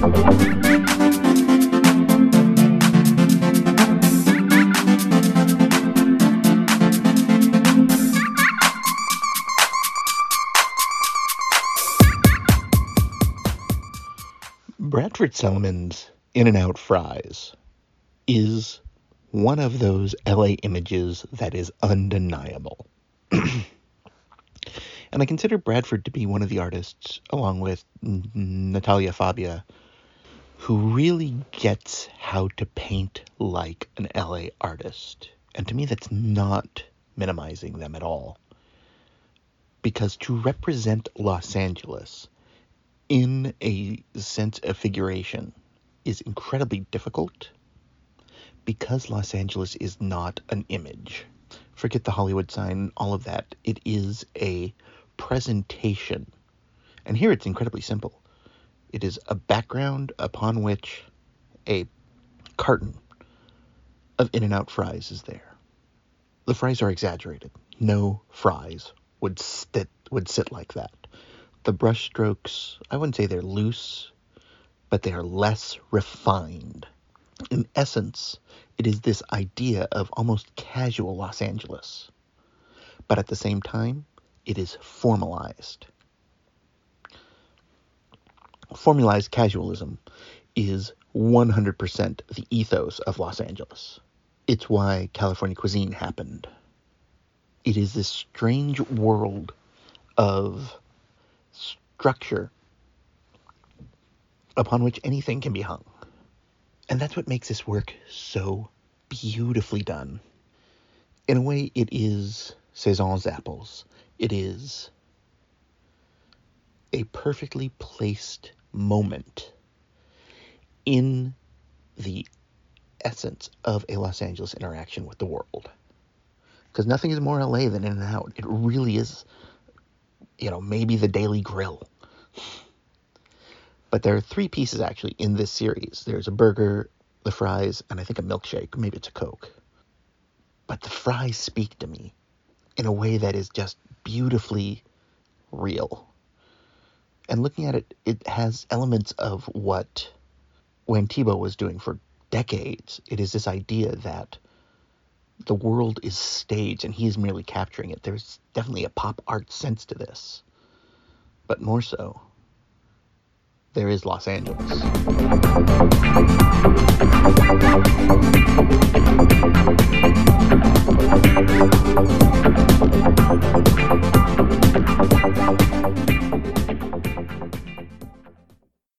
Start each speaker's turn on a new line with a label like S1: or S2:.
S1: Bradford Salamon's In N Out Fries is one of those LA images that is undeniable. and I consider Bradford to be one of the artists, along with Natalia Fabia, who really gets how to paint like an LA artist. And to me, that's not minimizing them at all. Because to represent Los Angeles in a sense of figuration is incredibly difficult because Los Angeles is not an image. Forget the Hollywood sign, all of that. It is a presentation. And here it's incredibly simple. It is a background upon which a carton of In N Out fries is there. The fries are exaggerated. No fries would sit would sit like that. The brush strokes, I wouldn't say they're loose, but they are less refined. In essence, it is this idea of almost casual Los Angeles. But at the same time, it is formalized formalized casualism is 100% the ethos of Los Angeles. It's why California cuisine happened. It is this strange world of structure upon which anything can be hung. And that's what makes this work so beautifully done. In a way, it is Cezanne's apples. It is a perfectly placed moment in the essence of a Los Angeles interaction with the world. Because nothing is more LA than In and Out. It really is, you know, maybe the Daily Grill. But there are three pieces actually in this series there's a burger, the fries, and I think a milkshake. Maybe it's a Coke. But the fries speak to me in a way that is just beautifully real and looking at it, it has elements of what Wayne Thiebaud was doing for decades. It is this idea that the world is staged and he is merely capturing it. There's definitely a pop art sense to this, but more so, there is Los Angeles.